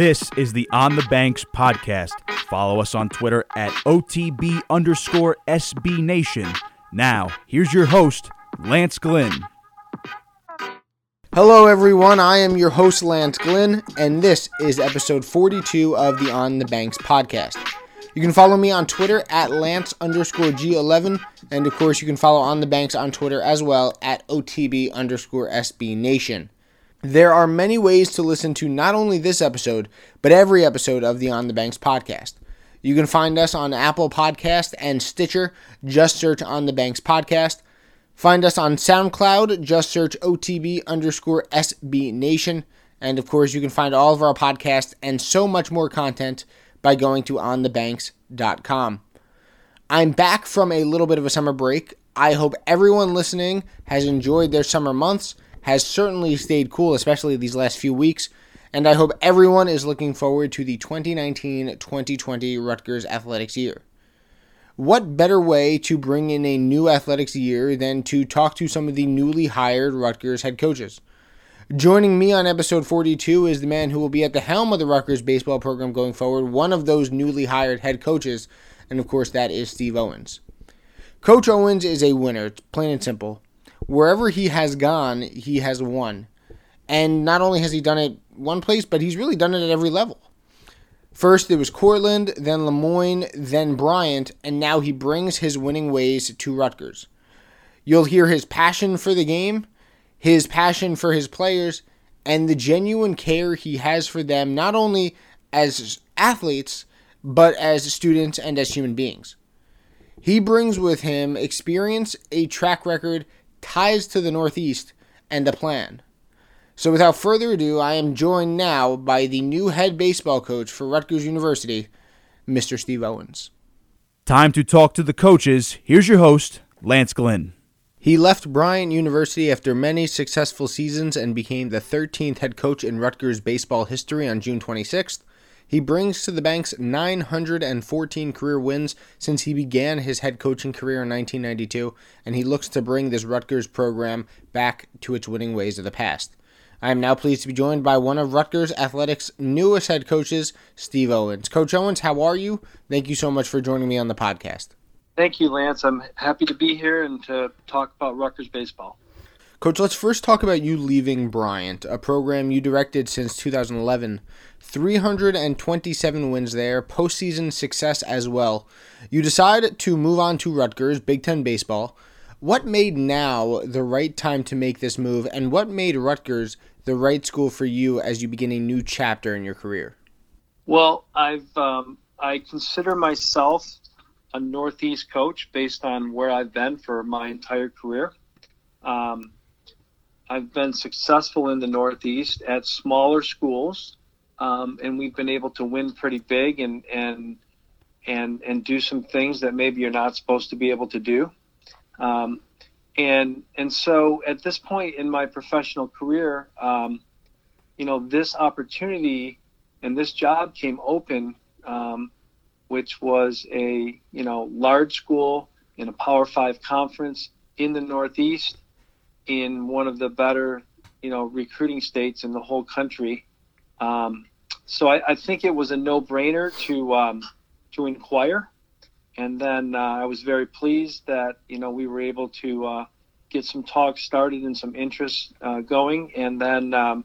This is the On the Banks podcast. Follow us on Twitter at OTB underscore SB Nation. Now, here's your host, Lance Glynn. Hello, everyone. I am your host, Lance Glynn, and this is episode 42 of the On the Banks podcast. You can follow me on Twitter at Lance underscore G11, and of course, you can follow On the Banks on Twitter as well at OTB underscore SB Nation. There are many ways to listen to not only this episode, but every episode of the On the Banks podcast. You can find us on Apple Podcast and Stitcher. Just search On the Banks podcast. Find us on SoundCloud. Just search OTB underscore SB Nation. And of course, you can find all of our podcasts and so much more content by going to onthebanks.com. I'm back from a little bit of a summer break. I hope everyone listening has enjoyed their summer months has certainly stayed cool, especially these last few weeks. And I hope everyone is looking forward to the 2019 2020 Rutgers Athletics year. What better way to bring in a new athletics year than to talk to some of the newly hired Rutgers head coaches? Joining me on episode 42 is the man who will be at the helm of the Rutgers baseball program going forward, one of those newly hired head coaches, and of course, that is Steve Owens. Coach Owens is a winner, plain and simple wherever he has gone, he has won. And not only has he done it one place, but he's really done it at every level. First, it was Cortland, then Le Moyne, then Bryant, and now he brings his winning ways to Rutgers. You'll hear his passion for the game, his passion for his players, and the genuine care he has for them, not only as athletes, but as students and as human beings. He brings with him experience, a track record, ties to the Northeast, and a plan. So, without further ado, I am joined now by the new head baseball coach for Rutgers University, Mr. Steve Owens. Time to talk to the coaches. Here's your host, Lance Glynn. He left Bryant University after many successful seasons and became the 13th head coach in Rutgers baseball history on June 26th. He brings to the Banks 914 career wins since he began his head coaching career in 1992, and he looks to bring this Rutgers program back to its winning ways of the past. I am now pleased to be joined by one of Rutgers Athletics' newest head coaches, Steve Owens. Coach Owens, how are you? Thank you so much for joining me on the podcast. Thank you, Lance. I'm happy to be here and to talk about Rutgers baseball. Coach, let's first talk about you leaving Bryant, a program you directed since 2011. 327 wins there, postseason success as well. You decide to move on to Rutgers, Big Ten baseball. What made now the right time to make this move, and what made Rutgers the right school for you as you begin a new chapter in your career? Well, I've um, I consider myself a Northeast coach based on where I've been for my entire career. Um, I've been successful in the Northeast at smaller schools, um, and we've been able to win pretty big and and and and do some things that maybe you're not supposed to be able to do. Um, and and so at this point in my professional career, um, you know, this opportunity and this job came open, um, which was a you know large school in a Power Five conference in the Northeast in one of the better, you know, recruiting states in the whole country. Um, so I, I, think it was a no-brainer to um, to inquire, and then uh, I was very pleased that you know we were able to uh, get some talks started and some interest uh, going, and then um,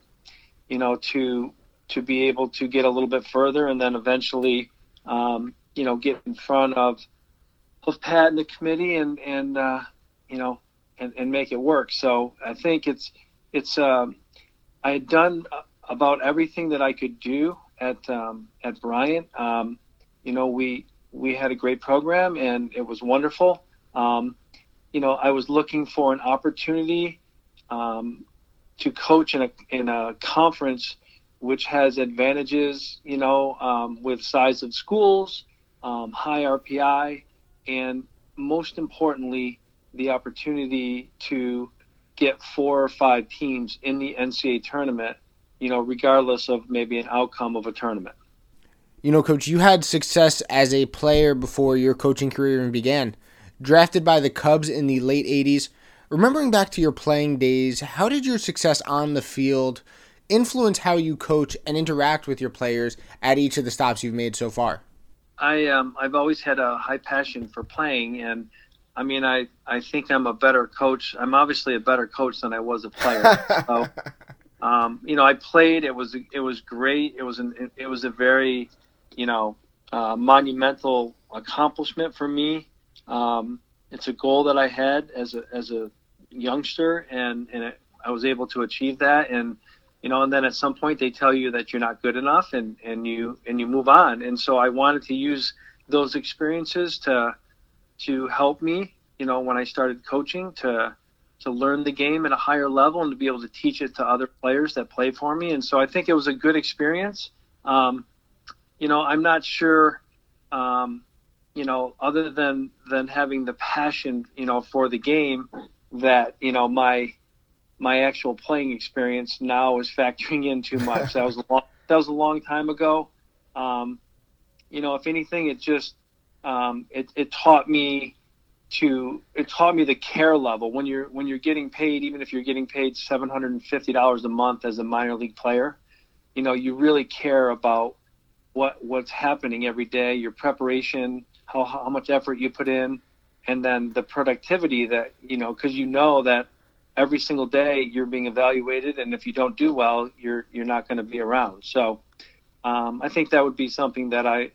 you know to to be able to get a little bit further, and then eventually um, you know get in front of of Pat and the committee, and and uh, you know and, and make it work. So I think it's it's um, I had done about everything that I could do at um, at Bryant. Um, you know, we we had a great program and it was wonderful. Um, you know, I was looking for an opportunity um, to coach in a in a conference which has advantages. You know, with size of schools, high RPI, and most importantly, the opportunity to get four or five teams in the NCAA tournament, you know, regardless of maybe an outcome of a tournament. You know, coach, you had success as a player before your coaching career began. Drafted by the Cubs in the late 80s. Remembering back to your playing days, how did your success on the field influence how you coach and interact with your players at each of the stops you've made so far? I um, I've always had a high passion for playing, and I mean, I I think I'm a better coach. I'm obviously a better coach than I was a player. so, um, you know, I played. It was it was great. It was an it was a very, you know, uh, monumental accomplishment for me. Um, it's a goal that I had as a as a youngster, and and it, I was able to achieve that. And you know, and then at some point they tell you that you're not good enough, and and you and you move on. And so I wanted to use those experiences to to help me, you know, when I started coaching to to learn the game at a higher level and to be able to teach it to other players that play for me. And so I think it was a good experience. Um, you know, I'm not sure, um, you know, other than than having the passion, you know, for the game, that you know my my actual playing experience now is factoring in too much. that was a long, that was a long time ago. Um, you know, if anything, it just um, it, it taught me to it taught me the care level when you're when you're getting paid, even if you're getting paid seven hundred and fifty dollars a month as a minor league player. You know, you really care about what what's happening every day, your preparation, how how much effort you put in, and then the productivity that you know, because you know that every single day you're being evaluated, and if you don't do well, you're you're not going to be around. So um, I think that would be something that I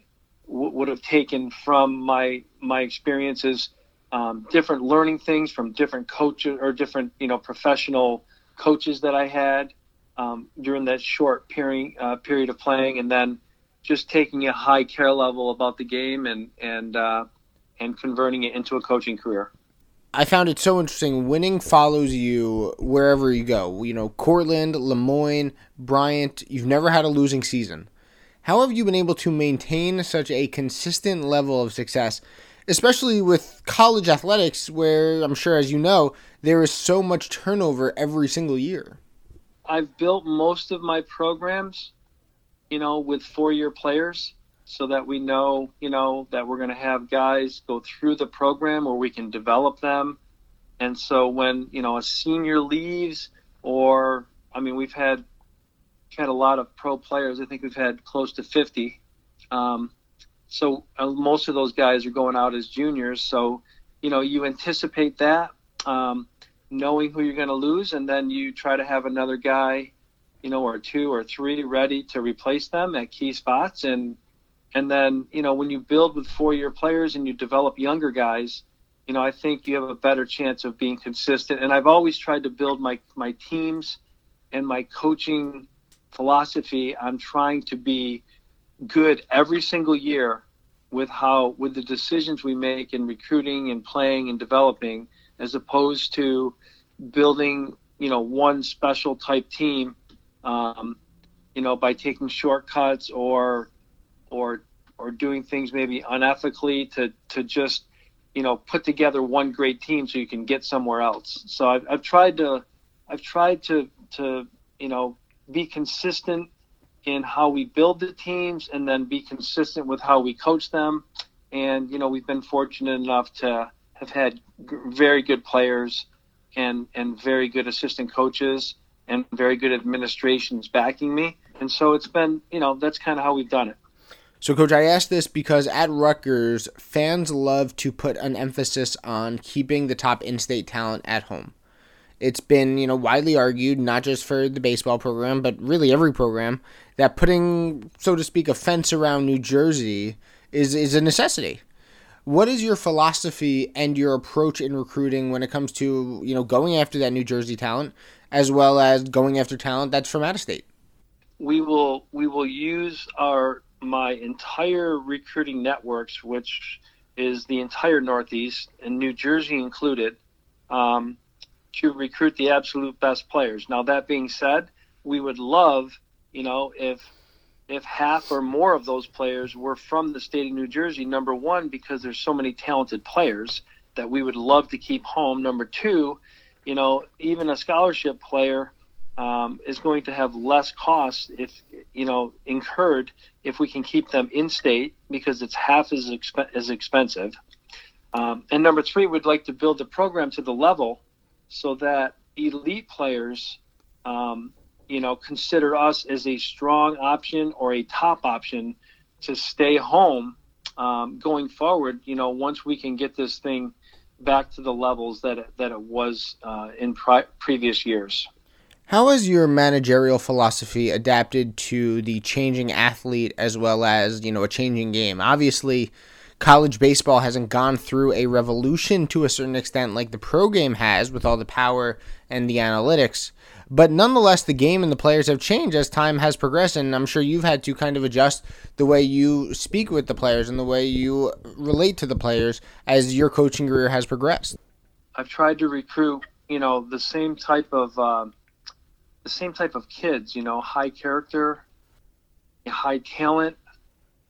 w- would have taken from my my experiences, um, different learning things from different coaches or different you know professional coaches that I had um, during that short period uh, period of playing, and then just taking a high care level about the game and and uh, and converting it into a coaching career. I found it so interesting. Winning follows you wherever you go. You know, Cortland, Le Moyne, Bryant, you've never had a losing season. How have you been able to maintain such a consistent level of success, especially with college athletics, where I'm sure, as you know, there is so much turnover every single year? I've built most of my programs, you know, with four year players so that we know, you know, that we're going to have guys go through the program where we can develop them. And so when, you know, a senior leaves or I mean, we've had had a lot of pro players. I think we've had close to 50. Um, so uh, most of those guys are going out as juniors. So, you know, you anticipate that, um, knowing who you're going to lose, and then you try to have another guy, you know, or two or three ready to replace them at key spots. And and then, you know, when you build with four year players and you develop younger guys, you know, I think you have a better chance of being consistent. And I've always tried to build my, my teams and my coaching philosophy on trying to be good every single year with how with the decisions we make in recruiting and playing and developing as opposed to building you know one special type team um, you know by taking shortcuts or or or doing things maybe unethically to to just you know put together one great team so you can get somewhere else. So I've, I've tried to I've tried to to you know be consistent in how we build the teams and then be consistent with how we coach them. And you know we've been fortunate enough to have had g- very good players and and very good assistant coaches and very good administrations backing me. And so it's been you know that's kind of how we've done it. So, Coach, I ask this because at Rutgers, fans love to put an emphasis on keeping the top in state talent at home. It's been, you know, widely argued, not just for the baseball program, but really every program, that putting, so to speak, a fence around New Jersey is, is a necessity. What is your philosophy and your approach in recruiting when it comes to, you know, going after that New Jersey talent as well as going after talent that's from out of state? We will we will use our my entire recruiting networks, which is the entire Northeast and New Jersey included, um, to recruit the absolute best players. Now, that being said, we would love, you know, if if half or more of those players were from the state of New Jersey. Number one, because there's so many talented players that we would love to keep home. Number two, you know, even a scholarship player um, is going to have less costs if you know incurred if we can keep them in state because it's half as, exp- as expensive. Um, and number three, we'd like to build the program to the level so that elite players, um, you know, consider us as a strong option or a top option to stay home um, going forward. You know, once we can get this thing back to the levels that it, that it was uh, in pri- previous years. How has your managerial philosophy adapted to the changing athlete as well as, you know, a changing game? Obviously, college baseball hasn't gone through a revolution to a certain extent like the pro game has with all the power and the analytics. But nonetheless, the game and the players have changed as time has progressed, and I'm sure you've had to kind of adjust the way you speak with the players and the way you relate to the players as your coaching career has progressed. I've tried to recruit, you know, the same type of um, the same type of kids, you know, high character, high talent,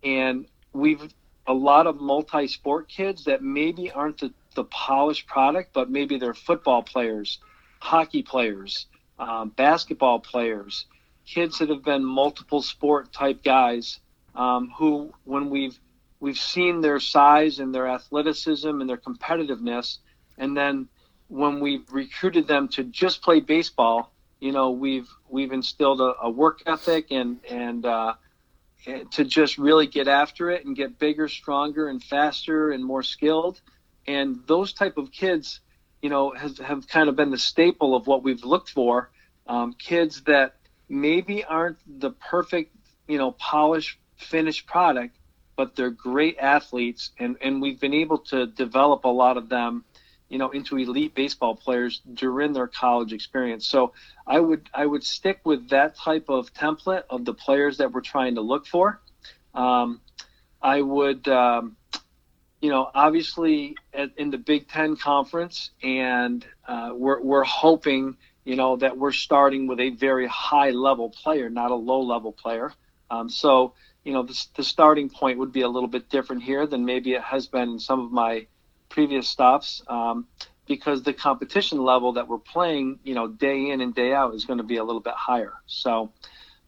and we've a lot of multi-sport kids that maybe aren't the, the polished product, but maybe they're football players, hockey players, um, basketball players, kids that have been multiple sport type guys um, who, when we've we've seen their size and their athleticism and their competitiveness, and then when we've recruited them to just play baseball, you know, we've we've instilled a, a work ethic and and uh, to just really get after it and get bigger, stronger, and faster and more skilled. And those type of kids you know, has, have kind of been the staple of what we've looked for. Um, kids that maybe aren't the perfect, you know, polished, finished product, but they're great athletes, and, and we've been able to develop a lot of them, you know, into elite baseball players during their college experience. So I would I would stick with that type of template of the players that we're trying to look for. Um, I would. Um, you know, obviously at, in the Big Ten conference, and uh, we're we're hoping, you know, that we're starting with a very high level player, not a low level player. Um, so, you know, the, the starting point would be a little bit different here than maybe it has been in some of my previous stops, um, because the competition level that we're playing, you know, day in and day out is going to be a little bit higher. So,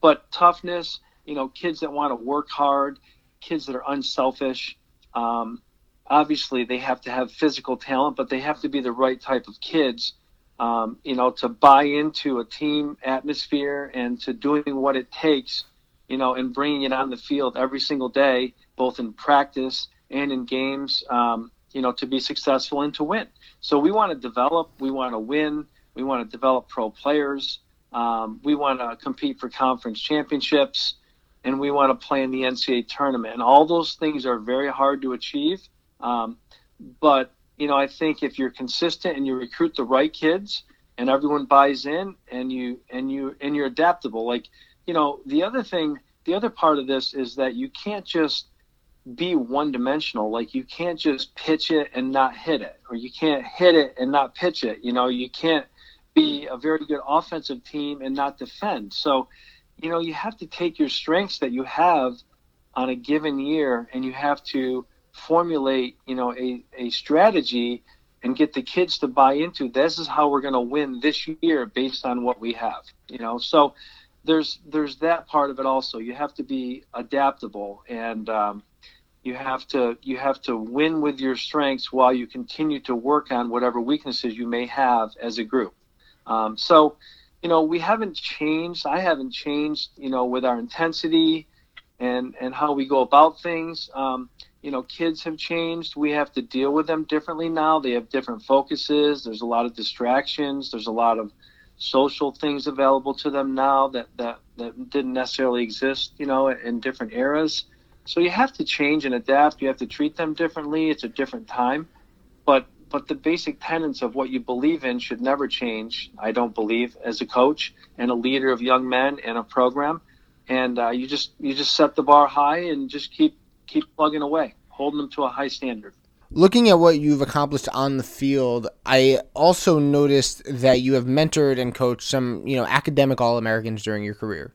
but toughness, you know, kids that want to work hard, kids that are unselfish. Um, obviously they have to have physical talent, but they have to be the right type of kids, um, you know, to buy into a team atmosphere and to doing what it takes, you know, and bringing it on the field every single day, both in practice and in games, um, you know, to be successful and to win. So we want to develop, we want to win, we want to develop pro players, um, we want to compete for conference championships, and we want to play in the NCAA tournament. And all those things are very hard to achieve um, but you know, I think if you're consistent and you recruit the right kids and everyone buys in and you and you and you're adaptable, like you know, the other thing, the other part of this is that you can't just be one dimensional. Like you can't just pitch it and not hit it, or you can't hit it and not pitch it. You know, you can't be a very good offensive team and not defend. So, you know, you have to take your strengths that you have on a given year and you have to formulate, you know, a, a strategy and get the kids to buy into this is how we're going to win this year based on what we have, you know. So there's there's that part of it also. You have to be adaptable and um, you have to you have to win with your strengths while you continue to work on whatever weaknesses you may have as a group. Um, so, you know, we haven't changed. I haven't changed, you know, with our intensity and and how we go about things. Um, you know, kids have changed. We have to deal with them differently now. They have different focuses. There's a lot of distractions. There's a lot of social things available to them now that, that, that didn't necessarily exist, you know, in different eras. So you have to change and adapt. You have to treat them differently. It's a different time. But but the basic tenets of what you believe in should never change. I don't believe as a coach and a leader of young men and a program. And uh, you just you just set the bar high and just keep keep plugging away, holding them to a high standard. Looking at what you've accomplished on the field, I also noticed that you have mentored and coached some, you know, academic All Americans during your career.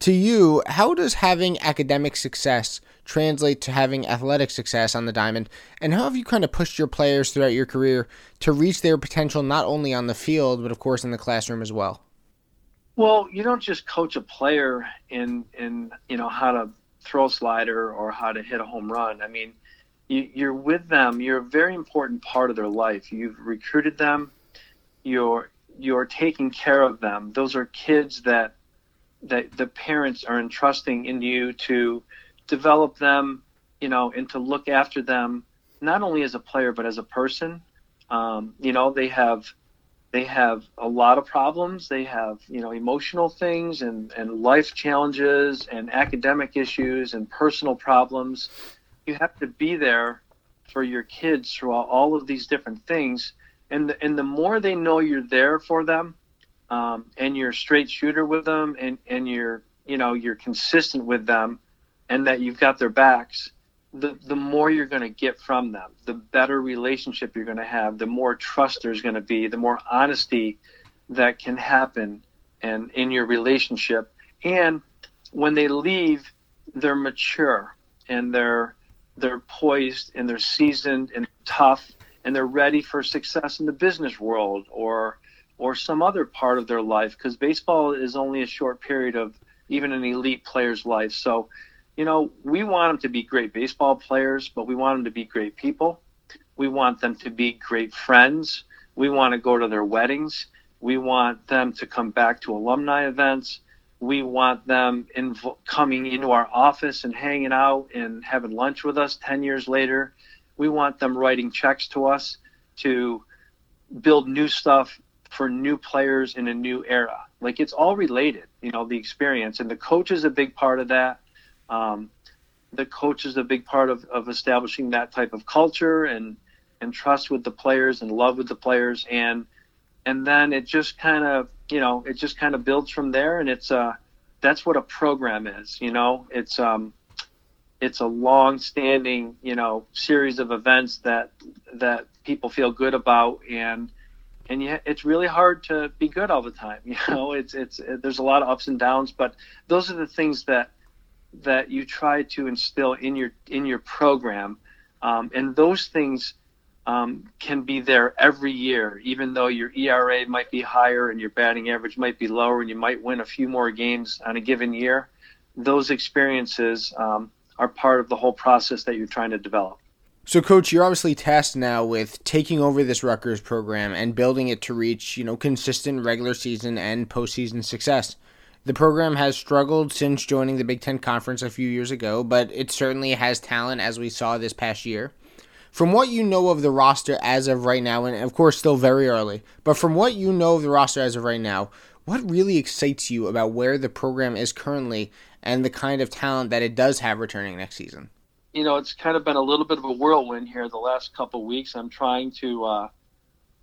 To you, how does having academic success translate to having athletic success on the diamond? And how have you kind of pushed your players throughout your career to reach their potential not only on the field, but of course in the classroom as well? Well, you don't just coach a player in in you know how to throw a slider or how to hit a home run. I mean, you, are with them. You're a very important part of their life. You've recruited them. You're you're taking care of them. Those are kids that that the parents are entrusting in you to develop them, you know, and to look after them not only as a player but as a person. Um, you know, they have they have a lot of problems. They have you know emotional things and and life challenges and academic issues and personal problems. You have to be there for your kids throughout all of these different things. And the, and the more they know you're there for them, um, and you're a straight shooter with them, and, and you're you know you're consistent with them, and that you've got their backs, the the more you're going to get from them, the better relationship you're going to have, the more trust there's going to be, the more honesty that can happen, and in your relationship, and when they leave, they're mature and they're they're poised and they're seasoned and tough and they're ready for success in the business world or or some other part of their life because baseball is only a short period of even an elite player's life. So, you know, we want them to be great baseball players, but we want them to be great people. We want them to be great friends. We want to go to their weddings. We want them to come back to alumni events we want them in, coming into our office and hanging out and having lunch with us 10 years later. We want them writing checks to us to build new stuff for new players in a new era. Like it's all related, you know, the experience. And the coach is a big part of that. Um, the coach is a big part of, of establishing that type of culture and, and trust with the players and love with the players. And, and then it just kind of you know it just kind of builds from there and it's uh that's what a program is you know it's um it's a long standing you know series of events that that people feel good about and and yeah, it's really hard to be good all the time you know it's it's it, there's a lot of ups and downs but those are the things that that you try to instill in your in your program um, and those things um, can be there every year, even though your ERA might be higher and your batting average might be lower, and you might win a few more games on a given year. Those experiences um, are part of the whole process that you're trying to develop. So, coach, you're obviously tasked now with taking over this Rutgers program and building it to reach, you know, consistent regular season and postseason success. The program has struggled since joining the Big Ten Conference a few years ago, but it certainly has talent, as we saw this past year. From what you know of the roster as of right now, and of course still very early, but from what you know of the roster as of right now, what really excites you about where the program is currently and the kind of talent that it does have returning next season? You know, it's kind of been a little bit of a whirlwind here the last couple weeks. I'm trying to uh,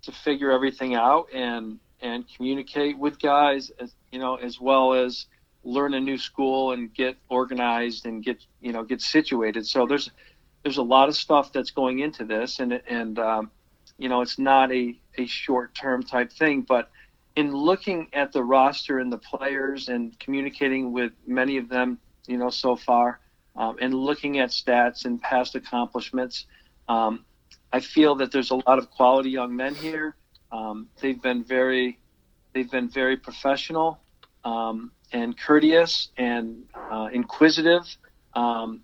to figure everything out and and communicate with guys, as, you know, as well as learn a new school and get organized and get you know get situated. So there's there's a lot of stuff that's going into this, and and um, you know it's not a a short term type thing, but in looking at the roster and the players and communicating with many of them, you know, so far, um, and looking at stats and past accomplishments, um, I feel that there's a lot of quality young men here. Um, they've been very, they've been very professional um, and courteous and uh, inquisitive. Um,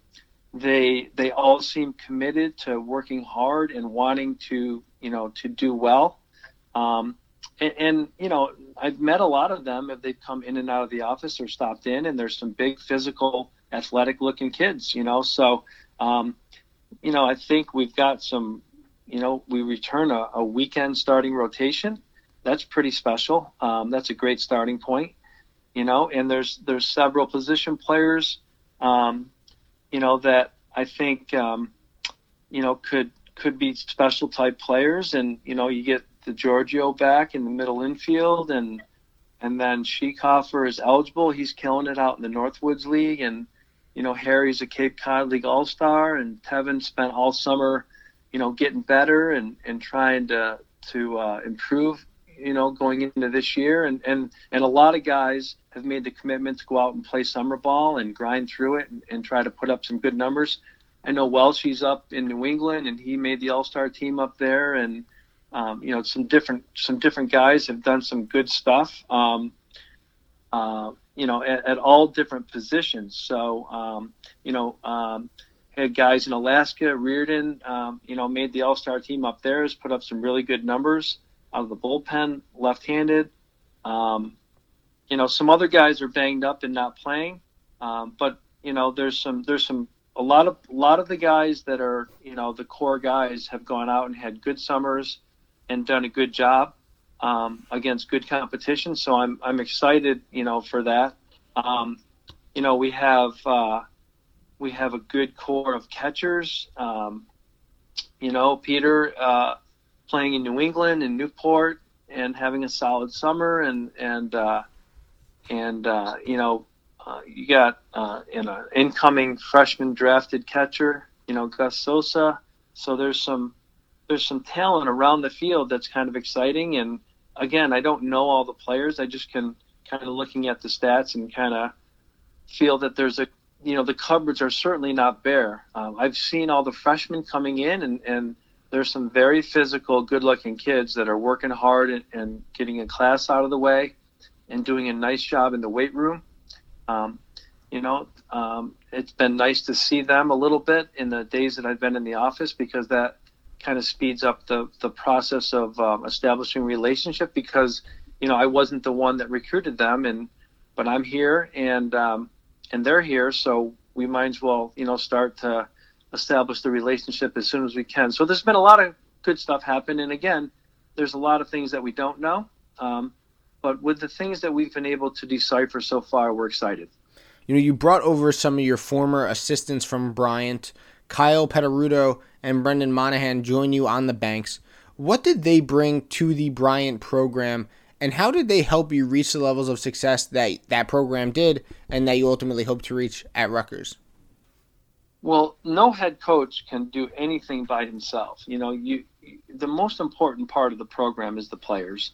they they all seem committed to working hard and wanting to you know to do well um, and, and, you know i've met a lot of them if they've come in and out of the office or stopped in and there's some big physical athletic looking kids you know? So um, you know i think we've got some you know we return a, a weekend starting rotation. That's pretty special. Um, that's a great starting point you know? And there's there's several position players um, you know, that I think, um, you know, could could be special type players. And you know, you get the Giorgio back in the middle infield, and and then Schieckhofer is eligible. He's killing it out in the Northwoods League, and you know, Harry's a Cape Cod League All Star, and Tevin spent all summer, you know, getting better and and trying to to uh, improve you know, going into this year. And, and, and a lot of guys have made the commitment to go out and play summer ball and grind through it and, and try to put up some good numbers. I know Welsh, he's up in New England and he made the All Star team up there. And, um, you know, some different, some different guys have done some good stuff, um, uh, you know, at, at, all different positions. So, um, you know, um, had guys in Alaska, Reardon, um, you know, made the All Star team up there, has put up some really good numbers out of the bullpen, left-handed. Um, you know, some other guys are banged up and not playing, um, but you know, there's some there's some a lot of a lot of the guys that are you know the core guys have gone out and had good summers and done a good job um, against good competition. So I'm I'm excited, you know, for that. Um, you know, we have uh, we have a good core of catchers. Um, you know, Peter uh, playing in New England and Newport and having a solid summer, and and uh, and uh, you know, uh, you got uh, in an incoming freshman drafted catcher, you know, Gus Sosa. So there's some there's some talent around the field that's kind of exciting. And again, I don't know all the players. I just can kind of looking at the stats and kind of feel that there's a you know the cupboards are certainly not bare. Um, I've seen all the freshmen coming in, and, and there's some very physical, good-looking kids that are working hard and, and getting a class out of the way, and doing a nice job in the weight room. Um, you know, um, it's been nice to see them a little bit in the days that I've been in the office because that kind of speeds up the the process of um, establishing relationship because you know I wasn't the one that recruited them and but I'm here and um, and they're here, so we might as well, you know, start to establish the relationship as soon as we can. So there's been a lot of good stuff happen, and again, there's a lot of things that we don't know. Um, but with the things that we've been able to decipher so far, we're excited. You know, you brought over some of your former assistants from Bryant. Kyle Pettoruto and Brendan Monahan join you on the banks. What did they bring to the Bryant program and how did they help you reach the levels of success that that program did and that you ultimately hope to reach at Rutgers? Well, no head coach can do anything by himself. You know, you the most important part of the program is the players.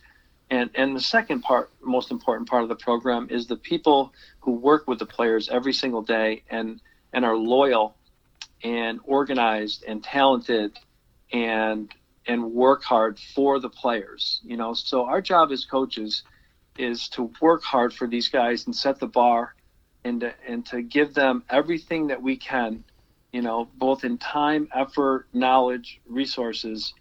And and the second part most important part of the program is the people who work with the players every single day and and are loyal and organized and talented and and work hard for the players. You know, so our job as coaches is to work hard for these guys and set the bar and to, and to give them everything that we can, you know, both in time, effort, knowledge, resources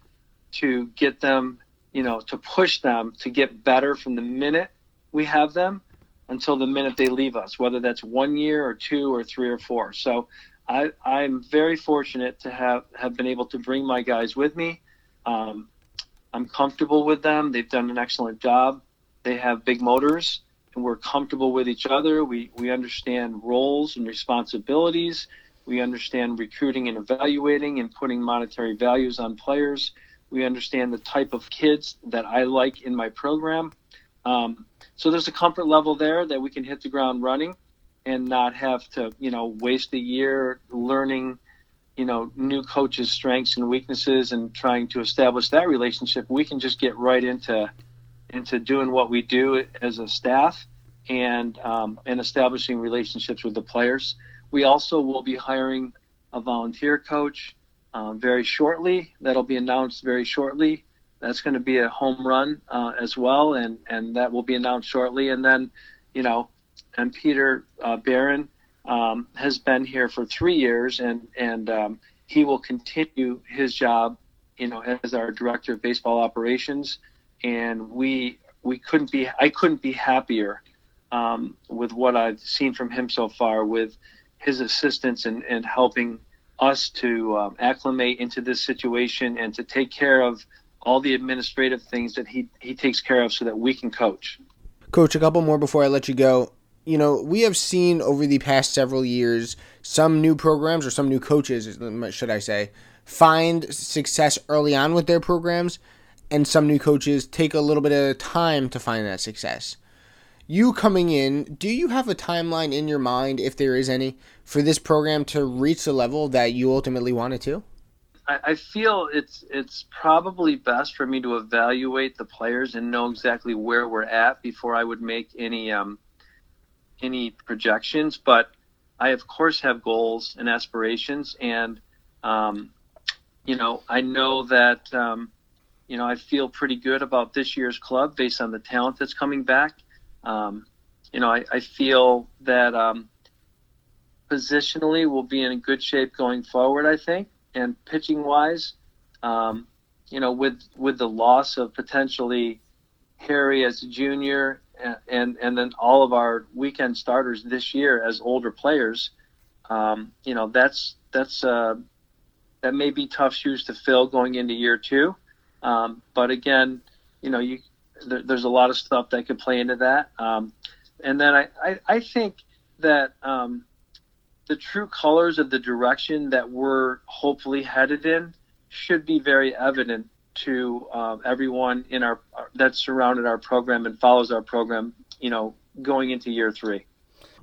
to get them, you know, to push them to get better from the minute we have them until the minute they leave us, whether that's one year or two or three or four. So I, I'm very fortunate to have, have been able to bring my guys with me um, I'm comfortable with them. They've done an excellent job. They have big motors, and we're comfortable with each other. We we understand roles and responsibilities. We understand recruiting and evaluating and putting monetary values on players. We understand the type of kids that I like in my program. Um, so there's a comfort level there that we can hit the ground running and not have to, you know, waste a year learning you know new coaches' strengths and weaknesses and trying to establish that relationship, we can just get right into into doing what we do as a staff and um, and establishing relationships with the players. We also will be hiring a volunteer coach um, very shortly. That'll be announced very shortly. That's going to be a home run uh, as well, and and that will be announced shortly. And then, you know, and Peter uh, Barron um, has been here for three years, and and um, he will continue his job, you know, as our director of baseball operations. And we we couldn't be I couldn't be happier um, with what I've seen from him so far, with his assistance and and helping us to um, acclimate into this situation and to take care of all the administrative things that he he takes care of so that we can coach. Coach, a couple more before I let you go you know, we have seen over the past several years some new programs or some new coaches, should I say, find success early on with their programs, and some new coaches take a little bit of time to find that success. You coming in, do you have a timeline in your mind, if there is any, for this program to reach the level that you ultimately wanted to? I feel it's it's probably best for me to evaluate the players and know exactly where we're at before I would make any um, any projections, but I of course have goals and aspirations, and um, you know I know that um, you know I feel pretty good about this year's club based on the talent that's coming back. Um, you know I, I feel that um, positionally we'll be in good shape going forward. I think, and pitching wise, um, you know with with the loss of potentially Harry as a junior and and then all of our weekend starters this year as older players, um, you know that's that's uh, that may be tough shoes to fill going into year two. Um, but again, you know, you there, there's a lot of stuff that could play into that. Um, and then I, I, I think that um, the true colors of the direction that we're hopefully headed in should be very evident to um, everyone in our that surrounded our program and follows our program. You know, going into year three.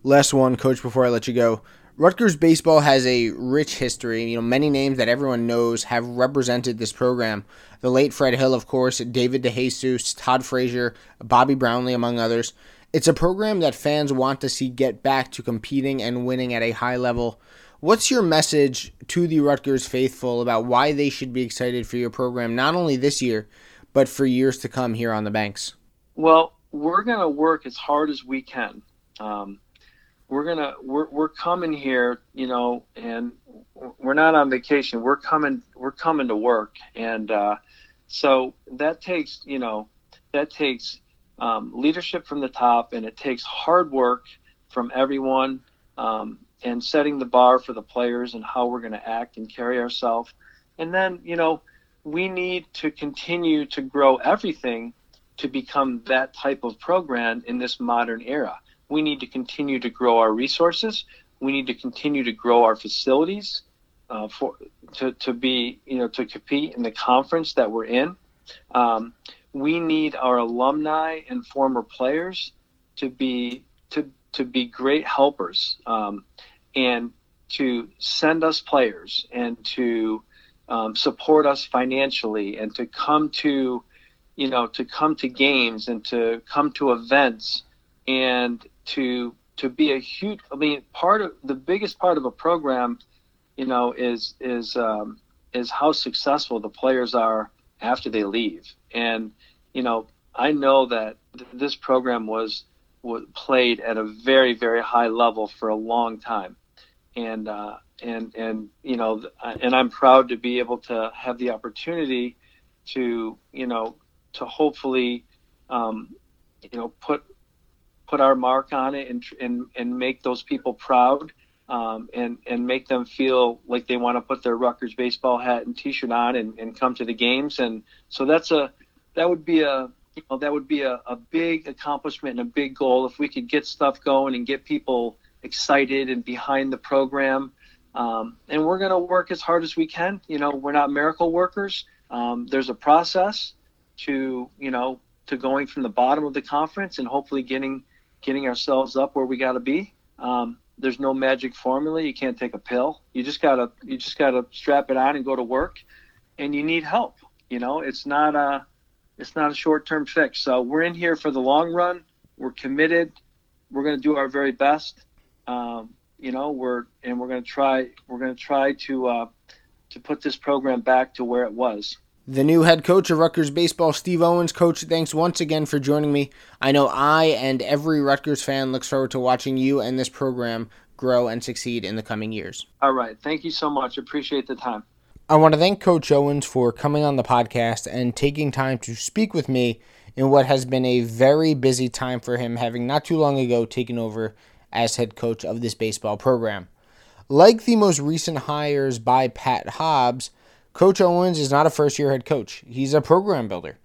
Last one, coach. Before I let you go, Rutgers baseball has a rich history. You know, many names that everyone knows have represented this program. The late Fred Hill, of course, David DeJesus, Todd Frazier, Bobby Brownlee, among others. It's a program that fans want to see get back to competing and winning at a high level. What's your message to the Rutgers faithful about why they should be excited for your program, not only this year, but for years to come here on the banks? Well, we're going to work as hard as we can. Um, we're gonna we're, we're coming here, you know, and we're not on vacation. We're coming we're coming to work, and uh, so that takes you know that takes um, leadership from the top, and it takes hard work from everyone. Um, and setting the bar for the players and how we're going to act and carry ourselves. And then, you know, we need to continue to grow everything to become that type of program in this modern era. We need to continue to grow our resources. We need to continue to grow our facilities uh, for to, to be you know to compete in the conference that we're in. Um, we need our alumni and former players to be to to be great helpers um, and to send us players and to um, support us financially and to come to you know to come to games and to come to events and to to be a huge i mean part of the biggest part of a program you know is is um, is how successful the players are after they leave. And you know i know that th- this program was played at a very very high level for a long time. And uh, and and you know and I'm proud to be able to have the opportunity to you know to hopefully um, you know put put our mark on it and and and make those people proud um, and and make them feel like they want to put their Rutgers baseball hat and T-shirt on and, and come to the games. And so that's a that would be a you know, that would be a, a big accomplishment and a big goal if we could get stuff going and get people excited and behind the program. Um, and we're going to work as hard as we can. You know, we're not miracle workers. Um, there's a process to, you know, to going from the bottom of the conference and hopefully getting getting ourselves up where we got to be. Um, there's no magic formula. You can't take a pill. You just gotta you just gotta strap it on and go to work. And you need help. You know, it's not a it's not a short term fix. So we're in here for the long run. We're committed. We're going to do our very best. Um, you know, we're and we're going to try we're going to try to uh, to put this program back to where it was. The new head coach of Rutgers baseball, Steve Owens. Coach, thanks once again for joining me. I know I and every Rutgers fan looks forward to watching you and this program grow and succeed in the coming years. All right. Thank you so much. Appreciate the time. I want to thank Coach Owens for coming on the podcast and taking time to speak with me in what has been a very busy time for him, having not too long ago taken over as head coach of this baseball program. Like the most recent hires by Pat Hobbs, Coach Owens is not a first year head coach, he's a program builder.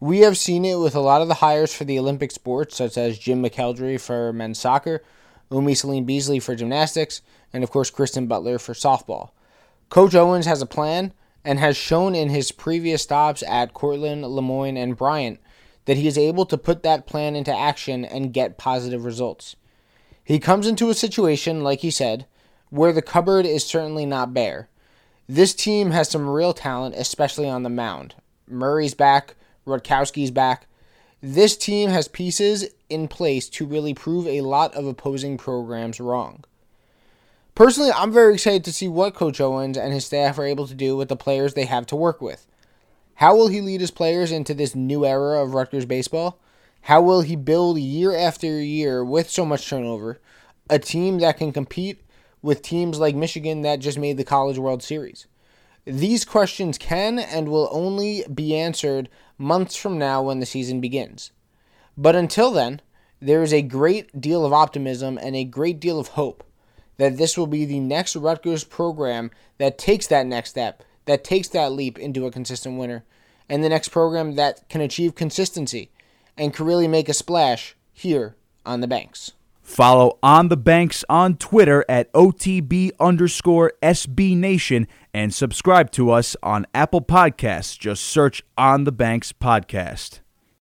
We have seen it with a lot of the hires for the Olympic sports, such as Jim McElderry for men's soccer, Umme Salim-Beasley for gymnastics, and of course Kristen Butler for softball. Coach Owens has a plan and has shown in his previous stops at Cortland, Le Moyne, and Bryant that he is able to put that plan into action and get positive results. He comes into a situation, like he said, where the cupboard is certainly not bare. This team has some real talent, especially on the mound. Murray's back, Rutkowski's back. This team has pieces in place to really prove a lot of opposing programs wrong. Personally, I'm very excited to see what Coach Owens and his staff are able to do with the players they have to work with. How will he lead his players into this new era of Rutgers baseball? How will he build year after year with so much turnover a team that can compete with teams like Michigan that just made the College World Series? These questions can and will only be answered months from now when the season begins. But until then, there is a great deal of optimism and a great deal of hope that this will be the next Rutgers program that takes that next step, that takes that leap into a consistent winner, and the next program that can achieve consistency and can really make a splash here on the banks. Follow On the Banks on Twitter at OTB underscore SB Nation and subscribe to us on Apple Podcasts. Just search On the Banks Podcast.